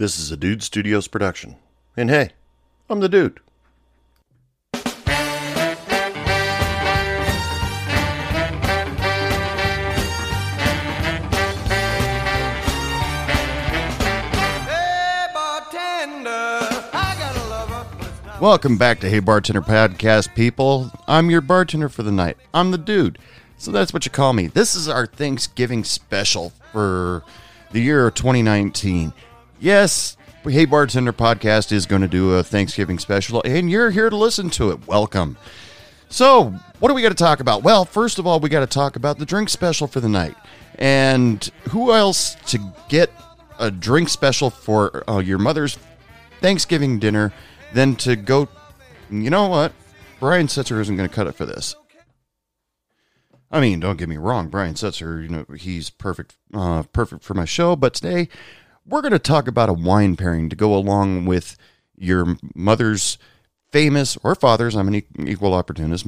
This is a Dude Studios production. And hey, I'm the dude. Welcome back to Hey Bartender Podcast, people. I'm your bartender for the night. I'm the dude. So that's what you call me. This is our Thanksgiving special for the year 2019. Yes, Hey Bartender Podcast is going to do a Thanksgiving special, and you're here to listen to it. Welcome. So, what do we got to talk about? Well, first of all, we got to talk about the drink special for the night. And who else to get a drink special for uh, your mother's Thanksgiving dinner than to go, you know what? Brian Setzer isn't going to cut it for this. I mean, don't get me wrong, Brian Setzer, you know, he's perfect, uh, perfect for my show. But today, we're going to talk about a wine pairing to go along with your mother's famous or father's. I'm an equal opportunist,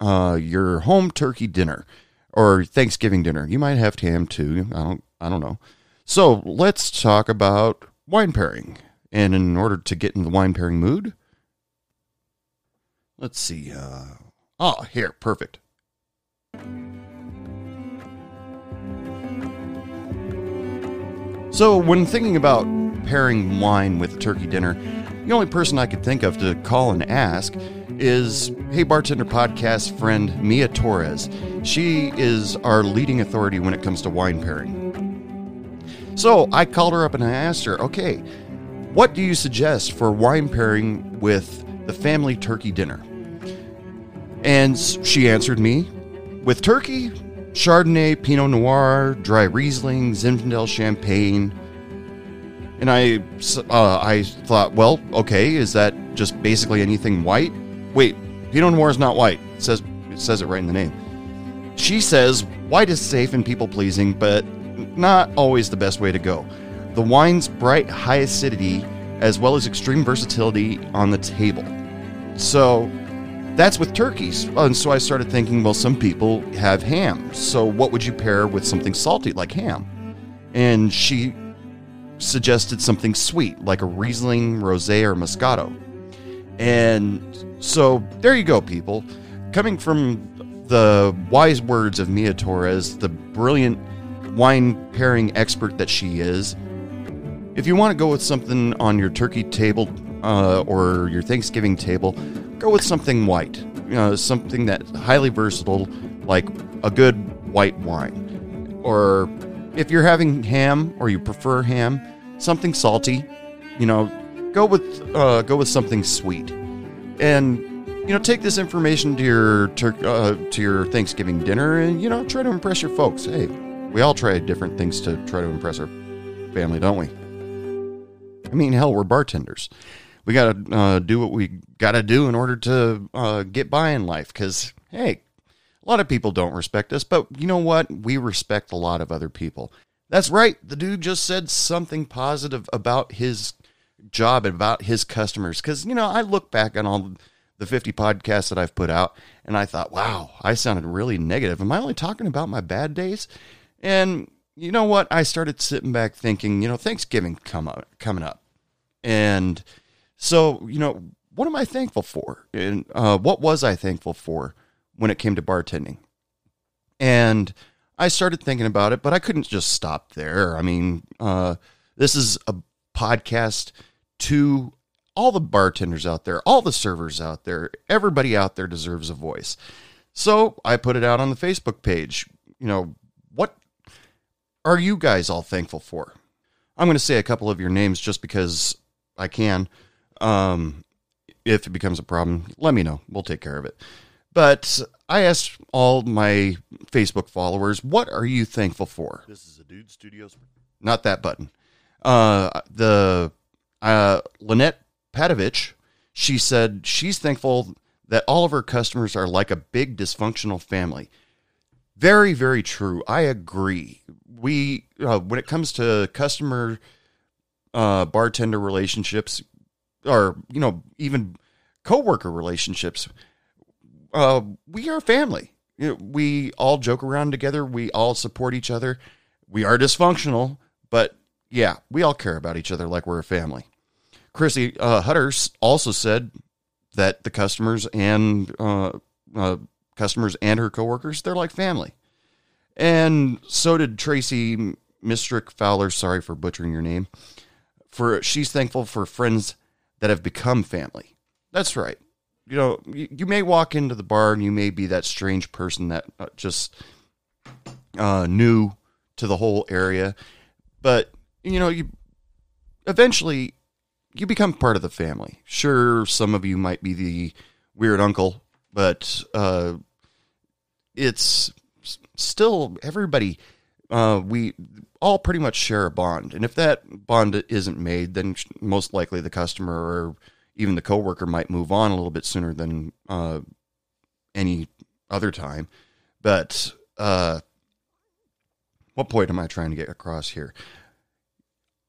uh, your home turkey dinner or Thanksgiving dinner. You might have ham too. I don't. I don't know. So let's talk about wine pairing. And in order to get in the wine pairing mood, let's see. Uh, oh, here, perfect. So, when thinking about pairing wine with a turkey dinner, the only person I could think of to call and ask is Hey Bartender podcast friend Mia Torres. She is our leading authority when it comes to wine pairing. So, I called her up and I asked her, okay, what do you suggest for wine pairing with the family turkey dinner? And she answered me with turkey, Chardonnay, Pinot Noir, dry Riesling, Zinfandel Champagne. And I, uh, I thought, well, okay, is that just basically anything white? Wait, Pinot Noir is not white. It says it says it right in the name. She says white is safe and people pleasing, but not always the best way to go. The wine's bright, high acidity, as well as extreme versatility on the table. So that's with turkeys. And so I started thinking, well, some people have ham. So what would you pair with something salty like ham? And she suggested something sweet like a Riesling, Rosé, or Moscato. And so there you go, people. Coming from the wise words of Mia Torres, the brilliant wine pairing expert that she is, if you want to go with something on your turkey table uh, or your Thanksgiving table, go with something white. You know, something that's highly versatile, like a good white wine. Or if you're having ham or you prefer ham, something salty. You know, go with uh, go with something sweet. And you know, take this information to your tur- uh, to your Thanksgiving dinner, and you know, try to impress your folks. Hey, we all try different things to try to impress our family, don't we? I mean, hell, we're bartenders. We got to uh, do what we got to do in order to uh, get by in life. Because, hey, a lot of people don't respect us, but you know what? We respect a lot of other people. That's right. The dude just said something positive about his job and about his customers. Because, you know, I look back on all the 50 podcasts that I've put out and I thought, wow, I sounded really negative. Am I only talking about my bad days? And you know what? I started sitting back thinking, you know, Thanksgiving come up, coming up. And so, you know, what am I thankful for? And uh, what was I thankful for when it came to bartending? And I started thinking about it, but I couldn't just stop there. I mean, uh, this is a podcast to all the bartenders out there, all the servers out there, everybody out there deserves a voice. So I put it out on the Facebook page. You know, what are you guys all thankful for? I'm going to say a couple of your names just because I can. Um, if it becomes a problem, let me know. We'll take care of it. But I asked all my Facebook followers, what are you thankful for? This is a Dude Studios. Not that button. Uh, the uh, Lynette Patovich, she said she's thankful that all of her customers are like a big dysfunctional family. Very, very true. I agree. We, uh, when it comes to customer uh, bartender relationships, or you know, even coworker relationships, uh, we are family. You know, we all joke around together. We all support each other. We are dysfunctional, but yeah, we all care about each other like we're a family. Chrissy uh, Hutter also said that the customers and uh, uh, customers and her coworkers, they're like family. And so did Tracy Mistrick Fowler. Sorry for butchering your name. For she's thankful for friends that have become family. That's right. You know, you, you may walk into the bar and you may be that strange person that uh, just uh, new to the whole area, but you know, you eventually you become part of the family. Sure, some of you might be the weird uncle, but uh, it's still everybody. Uh, we all pretty much share a bond, and if that bond isn't made, then most likely the customer or even the coworker might move on a little bit sooner than uh, any other time. But uh, what point am I trying to get across here?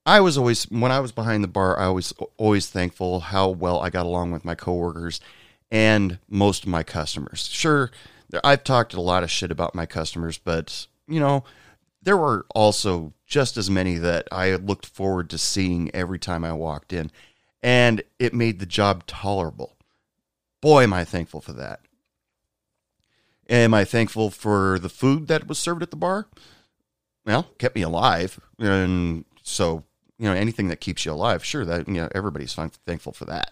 I was always when I was behind the bar, I was always thankful how well I got along with my coworkers and most of my customers. Sure, I've talked a lot of shit about my customers, but you know, there were also just as many that I looked forward to seeing every time I walked in, and it made the job tolerable. Boy, am I thankful for that. Am I thankful for the food that was served at the bar? Well, kept me alive, and so you know anything that keeps you alive, sure that you know everybody's thankful for that.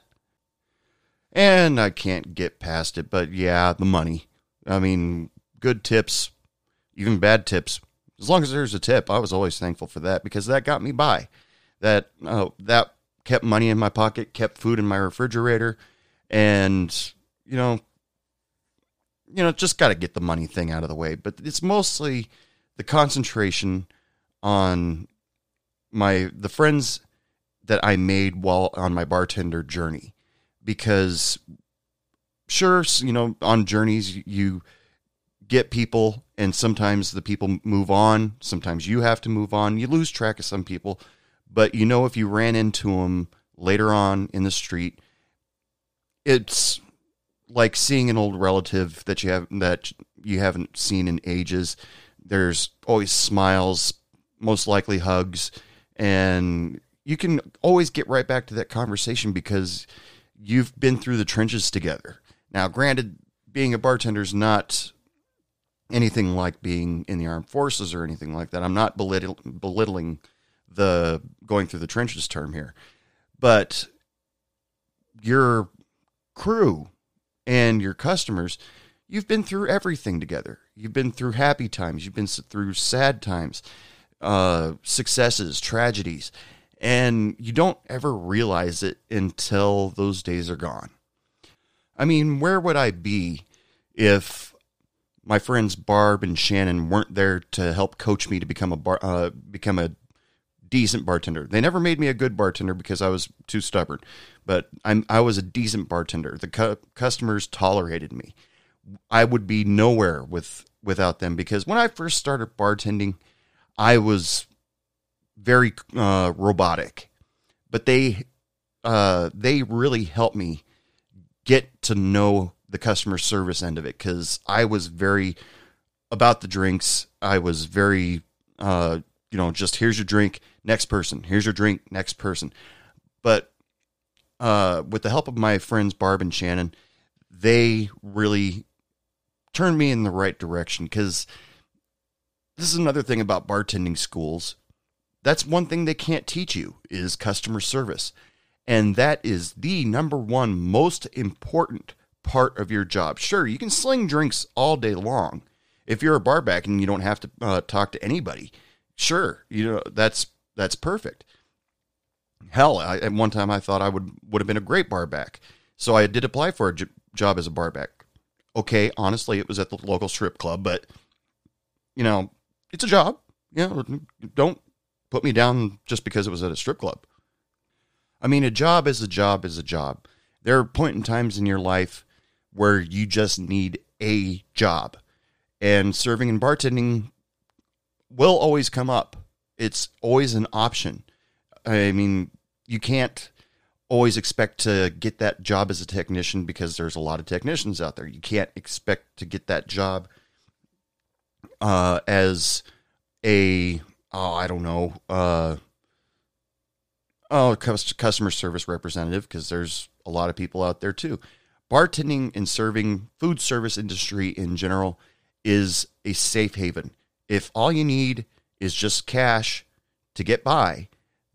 And I can't get past it, but yeah, the money. I mean, good tips, even bad tips. As long as there's a tip, I was always thankful for that because that got me by. That uh, that kept money in my pocket, kept food in my refrigerator, and you know, you know, just got to get the money thing out of the way. But it's mostly the concentration on my the friends that I made while on my bartender journey because sure you know on journeys you get people and sometimes the people move on. Sometimes you have to move on. You lose track of some people but you know if you ran into them later on in the street it's like seeing an old relative that you have that you haven't seen in ages. There's always smiles most likely hugs and you can always get right back to that conversation because you've been through the trenches together. Now, granted, being a bartender is not anything like being in the armed forces or anything like that. I'm not belittling the going through the trenches term here, but your crew and your customers, you've been through everything together. You've been through happy times, you've been through sad times, uh, successes, tragedies, and you don't ever realize it until those days are gone. I mean, where would I be if my friends Barb and Shannon weren't there to help coach me to become a bar, uh, become a decent bartender. They never made me a good bartender because I was too stubborn, but I'm I was a decent bartender. The cu- customers tolerated me. I would be nowhere with without them because when I first started bartending, I was very uh, robotic, but they uh, they really helped me get to know the customer service end of it because I was very about the drinks. I was very, uh, you know, just here's your drink, next person. Here's your drink, next person. But uh, with the help of my friends Barb and Shannon, they really turned me in the right direction because this is another thing about bartending schools. That's one thing they can't teach you is customer service. And that is the number one most important part of your job. Sure, you can sling drinks all day long. If you're a barback and you don't have to uh, talk to anybody, sure, you know that's that's perfect. Hell, I, at one time I thought I would would have been a great barback, so I did apply for a j- job as a barback. Okay, honestly, it was at the local strip club, but you know, it's a job. You know, don't put me down just because it was at a strip club. I mean, a job is a job is a job. There are point in times in your life where you just need a job. And serving and bartending will always come up. It's always an option. I mean, you can't always expect to get that job as a technician because there's a lot of technicians out there. You can't expect to get that job uh, as a oh I don't know uh, oh, customer service representative, because there's a lot of people out there too. Bartending and serving, food service industry in general, is a safe haven. If all you need is just cash to get by,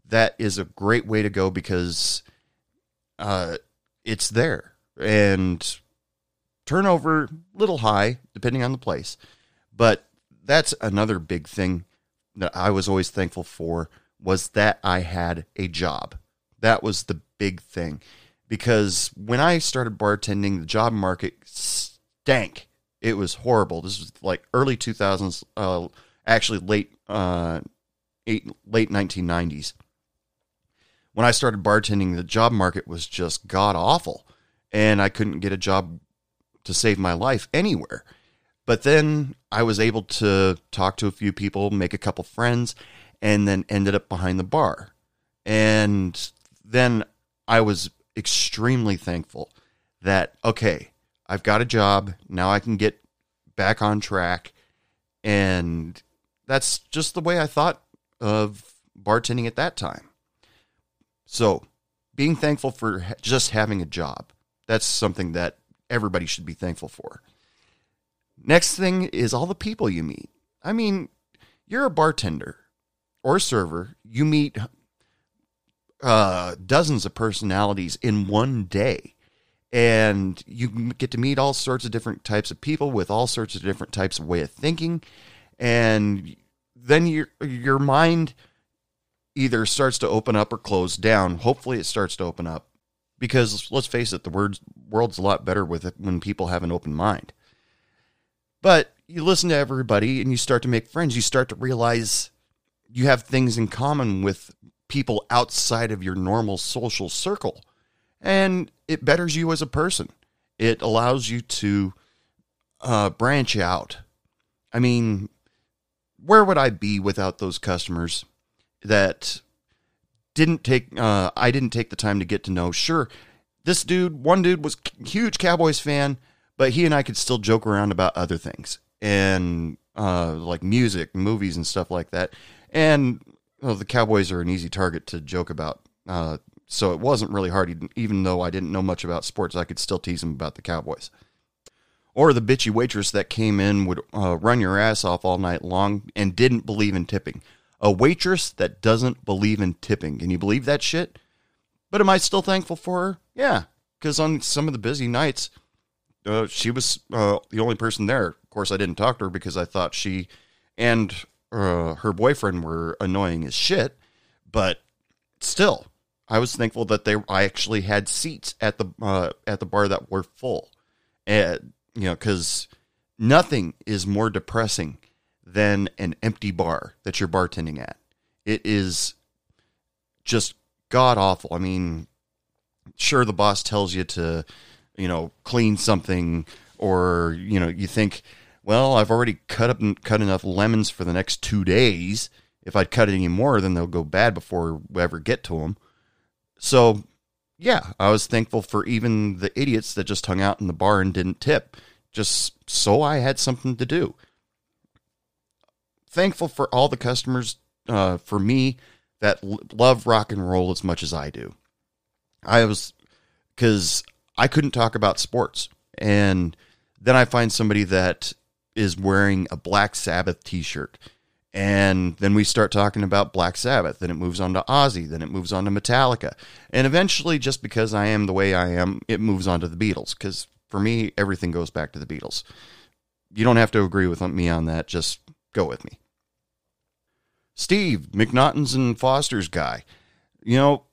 that is a great way to go because uh, it's there and turnover little high depending on the place, but that's another big thing that I was always thankful for was that I had a job. That was the big thing because when I started bartending, the job market stank. It was horrible. This was like early 2000s, uh, actually late uh, eight, late 1990s. When I started bartending, the job market was just god awful, and I couldn't get a job to save my life anywhere. But then I was able to talk to a few people, make a couple friends, and then ended up behind the bar. And then I was extremely thankful that, okay, I've got a job. Now I can get back on track. And that's just the way I thought of bartending at that time. So, being thankful for just having a job, that's something that everybody should be thankful for. Next thing is all the people you meet. I mean, you're a bartender or a server, you meet uh, dozens of personalities in one day. And you get to meet all sorts of different types of people with all sorts of different types of way of thinking. And then your your mind either starts to open up or close down. Hopefully, it starts to open up because let's face it, the words, world's a lot better with it when people have an open mind. But you listen to everybody and you start to make friends. You start to realize you have things in common with people outside of your normal social circle. And it betters you as a person. It allows you to uh, branch out. I mean, where would I be without those customers that didn't take uh, I didn't take the time to get to know. Sure, this dude, one dude was huge Cowboys fan, but he and I could still joke around about other things and uh, like music, movies, and stuff like that. And well, the Cowboys are an easy target to joke about. Uh, so it wasn't really hard, even though I didn't know much about sports. I could still tease him about the Cowboys. Or the bitchy waitress that came in would uh, run your ass off all night long and didn't believe in tipping. A waitress that doesn't believe in tipping. Can you believe that shit? But am I still thankful for her? Yeah, because on some of the busy nights, uh, she was uh, the only person there. Of course, I didn't talk to her because I thought she and uh, her boyfriend were annoying as shit. But still, I was thankful that they I actually had seats at the uh, at the bar that were full, and you know, because nothing is more depressing than an empty bar that you're bartending at. It is just god awful. I mean, sure, the boss tells you to, you know, clean something, or you know, you think, well, I've already cut up and cut enough lemons for the next two days. If I'd cut any more, then they'll go bad before we ever get to them. So, yeah, I was thankful for even the idiots that just hung out in the bar and didn't tip just so I had something to do. Thankful for all the customers, uh, for me, that l- love rock and roll as much as I do. I was, because I couldn't talk about sports. And then I find somebody that is wearing a Black Sabbath t shirt. And then we start talking about Black Sabbath. Then it moves on to Ozzy. Then it moves on to Metallica. And eventually, just because I am the way I am, it moves on to the Beatles. Because for me, everything goes back to the Beatles. You don't have to agree with me on that. Just go with me. Steve, McNaughton's and Foster's guy. You know,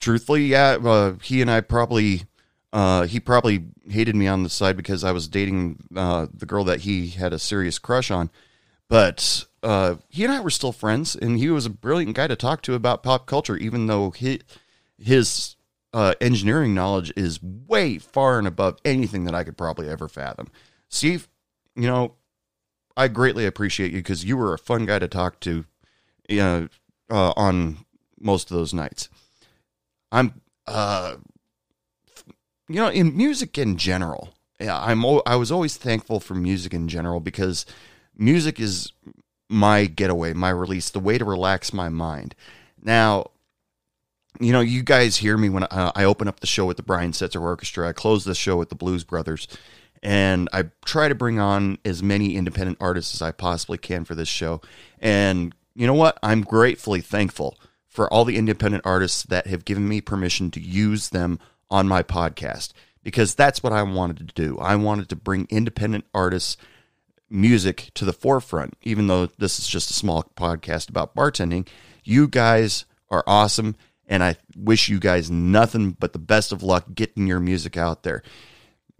truthfully, yeah, uh, he and I probably, uh, he probably hated me on the side because I was dating uh, the girl that he had a serious crush on. But uh, he and I were still friends, and he was a brilliant guy to talk to about pop culture, even though he, his uh, engineering knowledge is way far and above anything that I could probably ever fathom. Steve, you know, I greatly appreciate you because you were a fun guy to talk to, you know, uh, on most of those nights. I'm, uh, you know, in music in general, yeah, I'm. I was always thankful for music in general because music is my getaway, my release, the way to relax my mind. Now, you know, you guys hear me when I, I open up the show with the Brian Setzer Orchestra. I close the show with the Blues Brothers, and I try to bring on as many independent artists as I possibly can for this show. And you know what? I'm gratefully thankful for all the independent artists that have given me permission to use them on my podcast because that's what I wanted to do. I wanted to bring independent artists music to the forefront, even though this is just a small podcast about bartending. You guys are awesome, and I wish you guys nothing but the best of luck getting your music out there.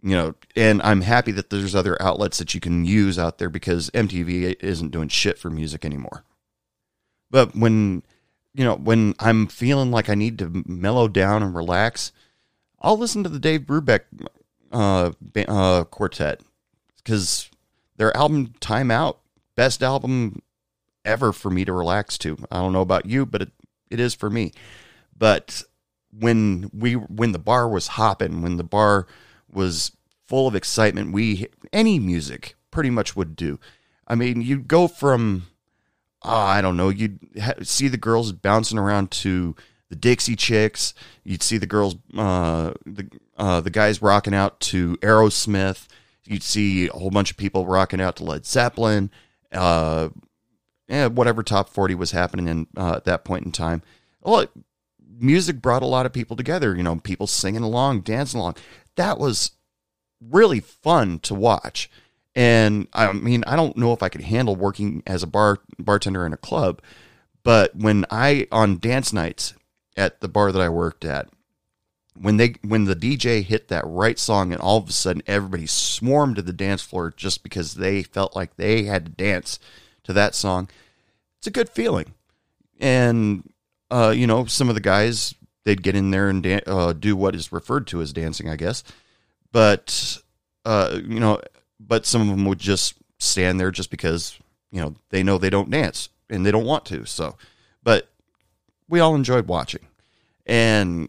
You know, and I'm happy that there's other outlets that you can use out there because MTV isn't doing shit for music anymore. But when, you know, when I'm feeling like I need to mellow down and relax, I'll listen to the Dave Brubeck uh, uh, quartet because their album Time Out, best album ever for me to relax to. I don't know about you, but it, it is for me. But when we when the bar was hopping, when the bar was full of excitement, we any music pretty much would do. I mean, you'd go from oh, I don't know, you'd see the girls bouncing around to the Dixie Chicks. You'd see the girls, uh, the uh, the guys rocking out to Aerosmith. You'd see a whole bunch of people rocking out to Led Zeppelin. Uh, whatever top forty was happening in uh, at that point in time. Well, music brought a lot of people together. You know, people singing along, dancing along. That was really fun to watch. And I mean, I don't know if I could handle working as a bar bartender in a club, but when I on dance nights at the bar that I worked at, when they when the DJ hit that right song and all of a sudden everybody swarmed to the dance floor just because they felt like they had to dance to that song, it's a good feeling. And uh, you know, some of the guys they'd get in there and dan- uh, do what is referred to as dancing, I guess. But uh, you know, but some of them would just stand there just because you know they know they don't dance and they don't want to. So, but we all enjoyed watching, and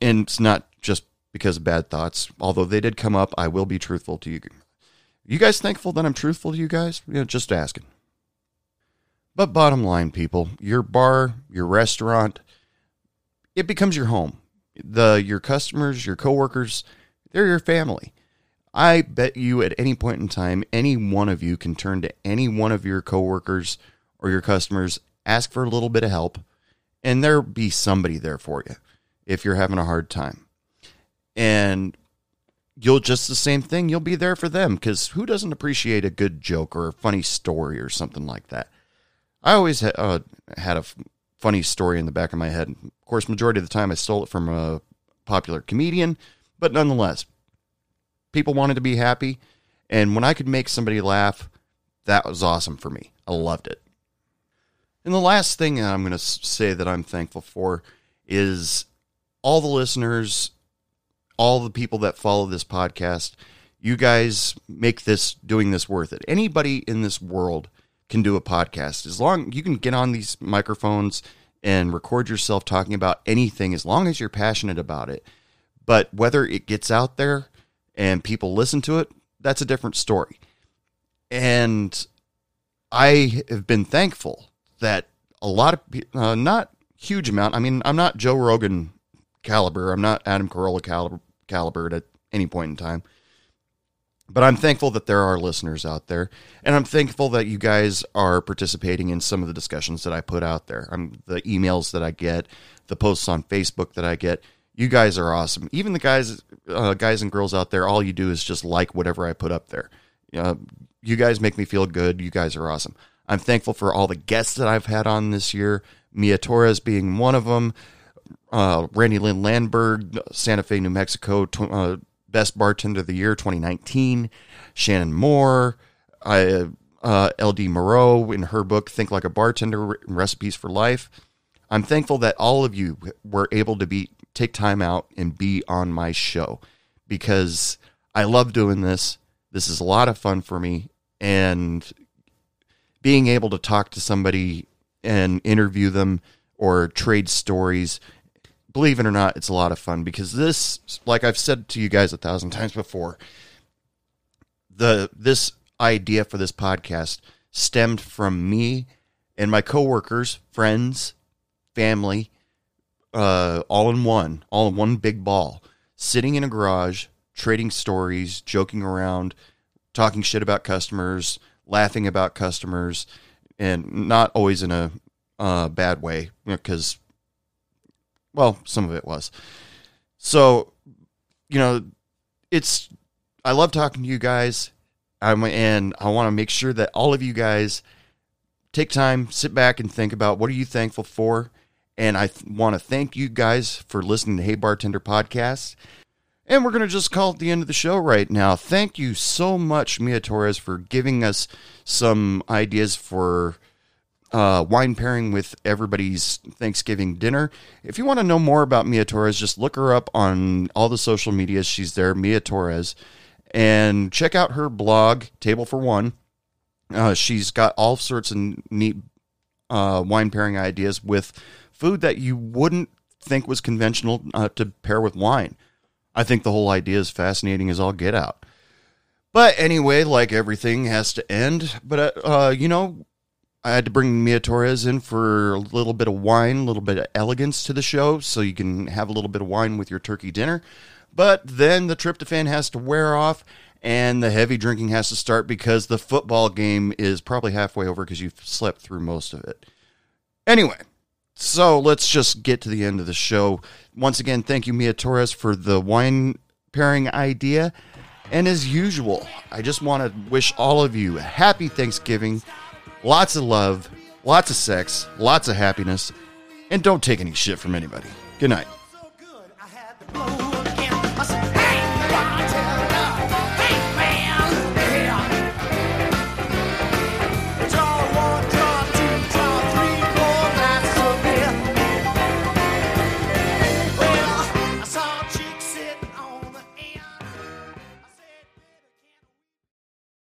and it's not just because of bad thoughts. Although they did come up, I will be truthful to you. You guys thankful that I'm truthful to you guys? You know, just asking. But bottom line, people, your bar, your restaurant, it becomes your home. The your customers, your coworkers, they're your family. I bet you at any point in time, any one of you can turn to any one of your coworkers or your customers, ask for a little bit of help, and there'll be somebody there for you if you're having a hard time. And you'll just the same thing, you'll be there for them because who doesn't appreciate a good joke or a funny story or something like that? I always ha- uh, had a f- funny story in the back of my head. Of course, majority of the time I stole it from a popular comedian, but nonetheless, people wanted to be happy. And when I could make somebody laugh, that was awesome for me. I loved it. And the last thing I'm going to say that I'm thankful for is all the listeners, all the people that follow this podcast. You guys make this doing this worth it. Anybody in this world can do a podcast as long you can get on these microphones and record yourself talking about anything as long as you're passionate about it. But whether it gets out there and people listen to it, that's a different story. And I have been thankful that a lot of uh, not huge amount. I mean, I'm not Joe Rogan caliber. I'm not Adam Carolla caliber, caliber at any point in time. But I'm thankful that there are listeners out there, and I'm thankful that you guys are participating in some of the discussions that I put out there. I'm the emails that I get, the posts on Facebook that I get. You guys are awesome. Even the guys, uh, guys and girls out there, all you do is just like whatever I put up there. Uh, you guys make me feel good. You guys are awesome. I'm thankful for all the guests that I've had on this year. Mia Torres being one of them. Uh, Randy Lynn Landberg, Santa Fe, New Mexico, tw- uh, Best Bartender of the Year 2019. Shannon Moore, I, uh, LD Moreau in her book Think Like a Bartender: Recipes for Life. I'm thankful that all of you were able to be take time out and be on my show because I love doing this. This is a lot of fun for me, and being able to talk to somebody and interview them or trade stories believe it or not it's a lot of fun because this like i've said to you guys a thousand times before the this idea for this podcast stemmed from me and my coworkers friends family uh, all in one, all in one big ball, sitting in a garage, trading stories, joking around, talking shit about customers, laughing about customers, and not always in a uh, bad way because, well, some of it was. So, you know, it's I love talking to you guys. I'm, and I want to make sure that all of you guys take time, sit back, and think about what are you thankful for. And I th- want to thank you guys for listening to Hey Bartender podcast. And we're going to just call it the end of the show right now. Thank you so much, Mia Torres, for giving us some ideas for uh, wine pairing with everybody's Thanksgiving dinner. If you want to know more about Mia Torres, just look her up on all the social medias. She's there, Mia Torres. And check out her blog, Table for One. Uh, she's got all sorts of neat uh, wine pairing ideas with food that you wouldn't think was conventional uh, to pair with wine. I think the whole idea is fascinating as all get out. But anyway, like everything has to end. But, uh, you know, I had to bring Mia Torres in for a little bit of wine, a little bit of elegance to the show, so you can have a little bit of wine with your turkey dinner. But then the tryptophan has to wear off and the heavy drinking has to start because the football game is probably halfway over because you've slept through most of it. Anyway, so let's just get to the end of the show. Once again, thank you, Mia Torres, for the wine pairing idea. And as usual, I just want to wish all of you a happy Thanksgiving, lots of love, lots of sex, lots of happiness, and don't take any shit from anybody. Good night.